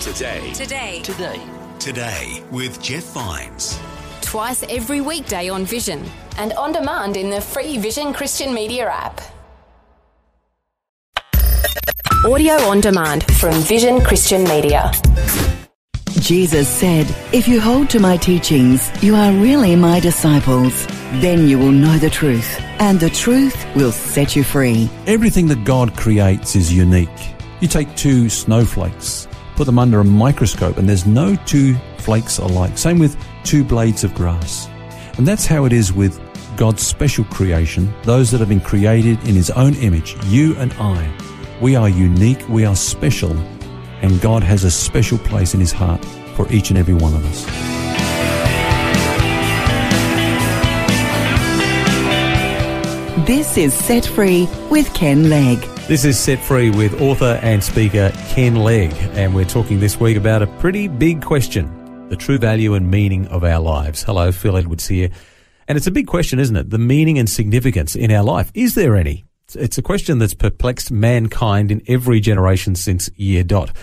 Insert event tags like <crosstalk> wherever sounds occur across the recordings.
Today. Today. Today. Today with Jeff Vines. Twice every weekday on Vision and on demand in the free Vision Christian Media app. Audio on demand from Vision Christian Media. Jesus said, If you hold to my teachings, you are really my disciples. Then you will know the truth, and the truth will set you free. Everything that God creates is unique. You take two snowflakes, put them under a microscope, and there's no two flakes alike. Same with two blades of grass. And that's how it is with God's special creation, those that have been created in His own image, you and I. We are unique, we are special, and God has a special place in His heart for each and every one of us. This is Set Free with Ken Legg. This is Set Free with author and speaker Ken Legg, and we're talking this week about a pretty big question the true value and meaning of our lives. Hello, Phil Edwards here. And it's a big question, isn't it? The meaning and significance in our life. Is there any? It's a question that's perplexed mankind in every generation since year dot.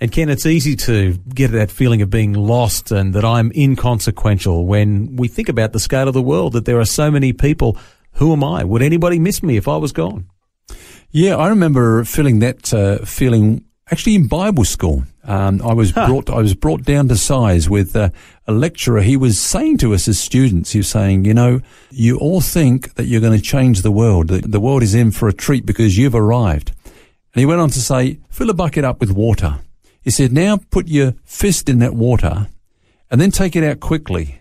And Ken, it's easy to get that feeling of being lost and that I'm inconsequential when we think about the scale of the world, that there are so many people who am I? Would anybody miss me if I was gone? Yeah, I remember feeling that uh, feeling actually in Bible school. Um, I was huh. brought I was brought down to size with uh, a lecturer. He was saying to us as students, he was saying, you know, you all think that you're going to change the world. The, the world is in for a treat because you've arrived. And he went on to say, fill a bucket up with water. He said, now put your fist in that water and then take it out quickly.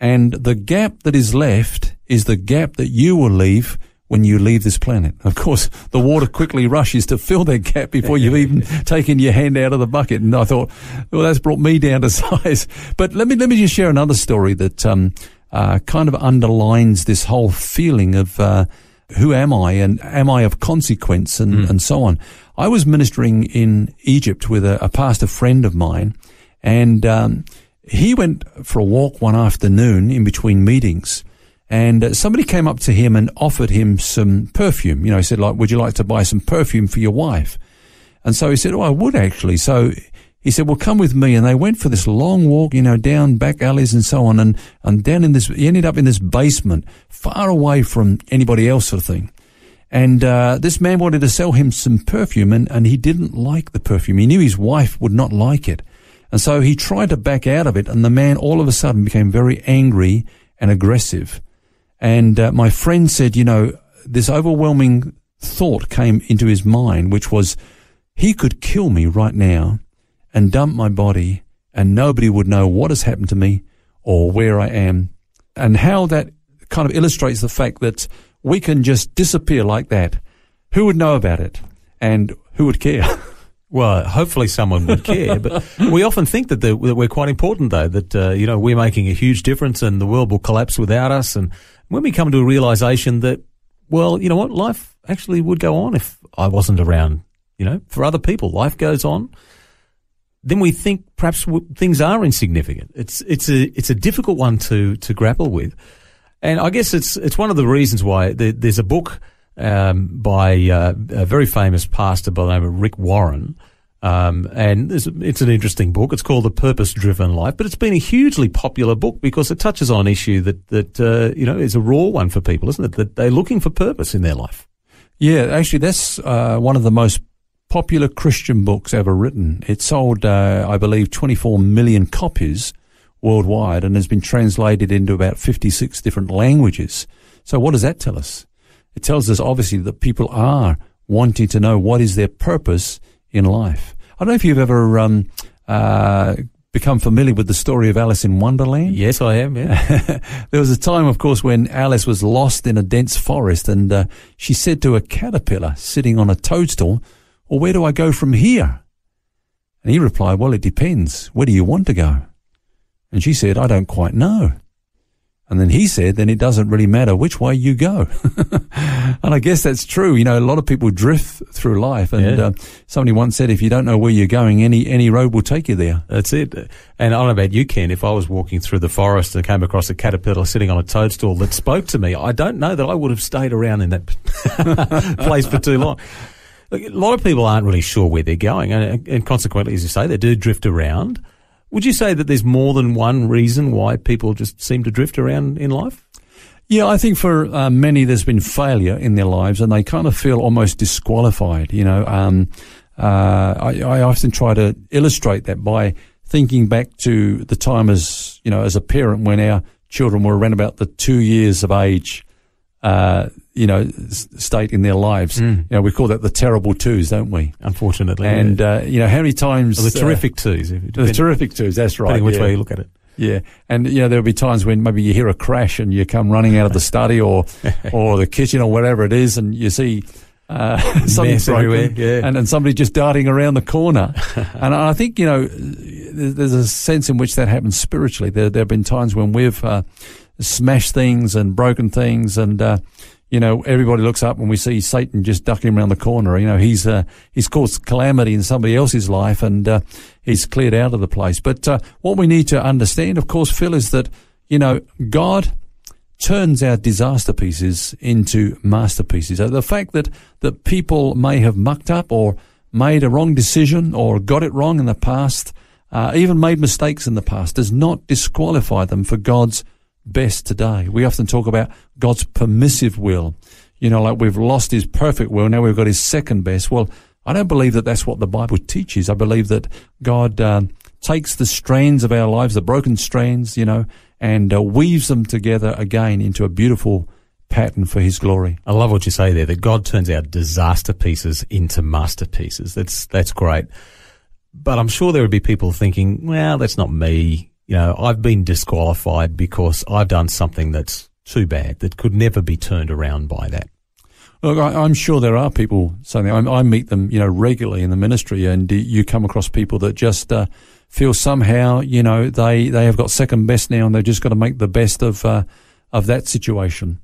And the gap that is left is the gap that you will leave when you leave this planet. Of course, the water quickly rushes to fill that gap before you've even <laughs> taken your hand out of the bucket. And I thought, well, that's brought me down to <laughs> size. But let me let me just share another story that um, uh, kind of underlines this whole feeling of uh, who am I and am I of consequence and, mm. and so on. I was ministering in Egypt with a, a pastor friend of mine, and um, he went for a walk one afternoon in between meetings and somebody came up to him and offered him some perfume. You know, he said, like, would you like to buy some perfume for your wife? And so he said, oh, I would actually. So he said, well, come with me. And they went for this long walk, you know, down back alleys and so on. And, and down in this, he ended up in this basement, far away from anybody else sort of thing. And uh, this man wanted to sell him some perfume, and, and he didn't like the perfume. He knew his wife would not like it. And so he tried to back out of it, and the man all of a sudden became very angry and aggressive. And uh, my friend said, you know, this overwhelming thought came into his mind, which was, he could kill me right now and dump my body and nobody would know what has happened to me or where I am. And how that kind of illustrates the fact that we can just disappear like that. Who would know about it? And who would care? <laughs> Well, hopefully someone would care, but <laughs> we often think that, that we're quite important, though. That uh, you know we're making a huge difference, and the world will collapse without us. And when we come to a realization that, well, you know what, life actually would go on if I wasn't around, you know, for other people, life goes on. Then we think perhaps things are insignificant. It's it's a it's a difficult one to to grapple with, and I guess it's it's one of the reasons why there's a book um, by uh, a very famous pastor by the name of Rick Warren um, and it's an interesting book. It's called The Purpose Driven Life, but it's been a hugely popular book because it touches on an issue that, that, uh, you know, is a raw one for people, isn't it? That they're looking for purpose in their life. Yeah, actually, that's uh, one of the most popular Christian books ever written. It sold, uh, I believe, 24 million copies worldwide and has been translated into about 56 different languages. So what does that tell us? It tells us obviously that people are wanting to know what is their purpose in life. I don't know if you've ever um, uh, become familiar with the story of Alice in Wonderland. Yes, I am. Yeah. <laughs> there was a time, of course, when Alice was lost in a dense forest, and uh, she said to a caterpillar sitting on a toadstool, "Well, where do I go from here?" And he replied, "Well, it depends. Where do you want to go?" And she said, "I don't quite know." And then he said, then it doesn't really matter which way you go. <laughs> and I guess that's true. You know, a lot of people drift through life. And yeah. uh, somebody once said, if you don't know where you're going, any, any road will take you there. That's it. And I don't know about you, Ken, if I was walking through the forest and came across a caterpillar sitting on a toadstool that spoke to me, I don't know that I would have stayed around in that <laughs> place for too long. look, a lot of people aren't really sure where they're going, and, and consequently, as you say, they do drift around. Would you say that there's more than one reason why people just seem to drift around in life? Yeah, I think for uh, many there's been failure in their lives, and they kind of feel almost disqualified. You know, um, uh, I, I often try to illustrate that by thinking back to the time as you know as a parent when our children were around about the two years of age. Uh, you know, state in their lives. Mm. You know, we call that the terrible twos, don't we? Unfortunately. And, yeah. uh, you know, how many times. the terrific twos. The terrific twos, that's right. Depending which yeah. way you look at it. Yeah, and you know there'll be times when maybe you hear a crash and you come running out of the study or <laughs> or the kitchen or whatever it is, and you see uh, <laughs> something broken, yeah. and, and somebody just darting around the corner. <laughs> and I think you know there's a sense in which that happens spiritually. There there have been times when we've uh, smashed things and broken things, and uh, you know, everybody looks up and we see Satan just ducking around the corner. You know, he's uh, he's caused calamity in somebody else's life and uh, he's cleared out of the place. But uh, what we need to understand, of course, Phil, is that you know God turns our disaster pieces into masterpieces. So the fact that that people may have mucked up or made a wrong decision or got it wrong in the past, uh, even made mistakes in the past, does not disqualify them for God's best today. We often talk about God's permissive will. You know, like we've lost his perfect will, now we've got his second best. Well, I don't believe that that's what the Bible teaches. I believe that God uh, takes the strands of our lives, the broken strands, you know, and uh, weaves them together again into a beautiful pattern for his glory. I love what you say there, that God turns our disaster pieces into masterpieces. That's, that's great. But I'm sure there would be people thinking, well, that's not me you know, I've been disqualified because I've done something that's too bad that could never be turned around by that. Look, I, am sure there are people saying I, I, meet them, you know, regularly in the ministry, and you come across people that just uh, feel somehow, you know, they they have got second best now, and they've just got to make the best of uh, of that situation.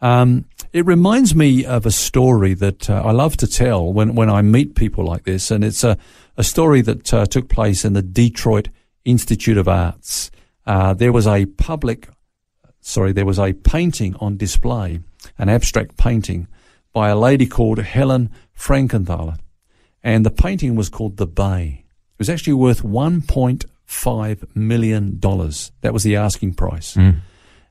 Um, it reminds me of a story that uh, I love to tell when when I meet people like this, and it's a a story that uh, took place in the Detroit Institute of Arts, uh, there was a public, sorry, there was a painting on display, an abstract painting by a lady called Helen Frankenthaler. And the painting was called The Bay. It was actually worth $1.5 million. That was the asking price. Mm.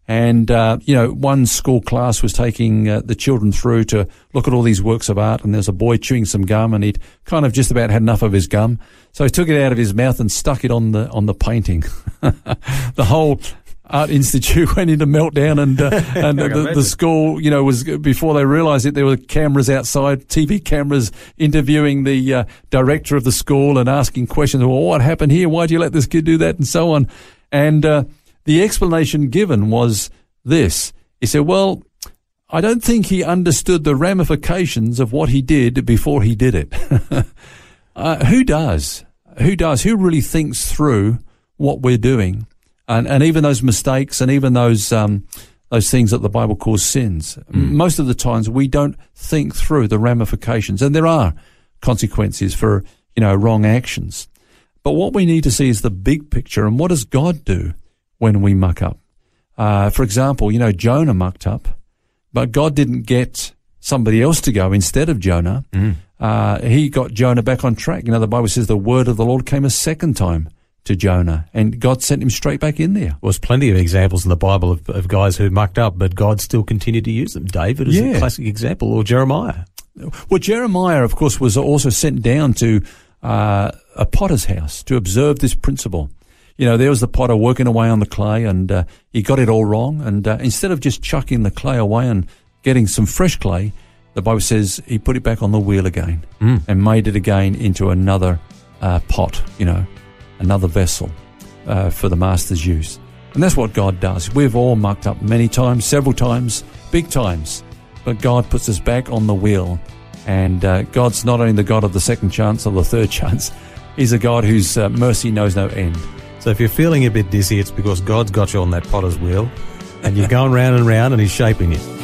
And, uh, you know, one school class was taking uh, the children through to look at all these works of art, and there's a boy chewing some gum, and he'd kind of just about had enough of his gum. So he took it out of his mouth and stuck it on the, on the painting. <laughs> the whole art institute <laughs> went into meltdown and, uh, <laughs> and the, the, school, you know, was, before they realized it, there were cameras outside, TV cameras interviewing the uh, director of the school and asking questions. Well, what happened here? Why'd you let this kid do that? And so on. And, uh, the explanation given was this. He said, well, I don't think he understood the ramifications of what he did before he did it. <laughs> uh, who does? Who does? Who really thinks through what we're doing? And, and even those mistakes and even those, um, those things that the Bible calls sins. Mm. Most of the times we don't think through the ramifications and there are consequences for, you know, wrong actions. But what we need to see is the big picture and what does God do? when we muck up. Uh, for example, you know, Jonah mucked up, but God didn't get somebody else to go instead of Jonah. Mm. Uh, he got Jonah back on track. You know, the Bible says the word of the Lord came a second time to Jonah, and God sent him straight back in there. Well, there's plenty of examples in the Bible of, of guys who mucked up, but God still continued to use them. David is yeah. a classic example, or Jeremiah. Well, Jeremiah, of course, was also sent down to uh, a potter's house to observe this principle you know, there was the potter working away on the clay and uh, he got it all wrong. And uh, instead of just chucking the clay away and getting some fresh clay, the Bible says he put it back on the wheel again mm. and made it again into another uh, pot, you know, another vessel uh, for the master's use. And that's what God does. We've all mucked up many times, several times, big times, but God puts us back on the wheel. And uh, God's not only the God of the second chance or the third <laughs> chance, He's a God whose uh, mercy knows no end. So if you're feeling a bit dizzy, it's because God's got you on that potter's wheel and you're going round and round and He's shaping you.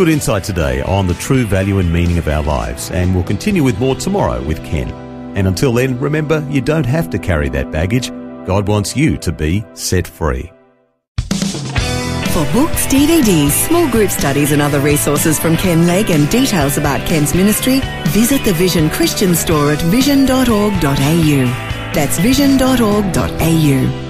Good insight today on the true value and meaning of our lives, and we'll continue with more tomorrow with Ken. And until then, remember, you don't have to carry that baggage. God wants you to be set free. For books, DVDs, small group studies and other resources from Ken Legg and details about Ken's ministry, visit the Vision Christian store at vision.org.au. That's vision.org.au.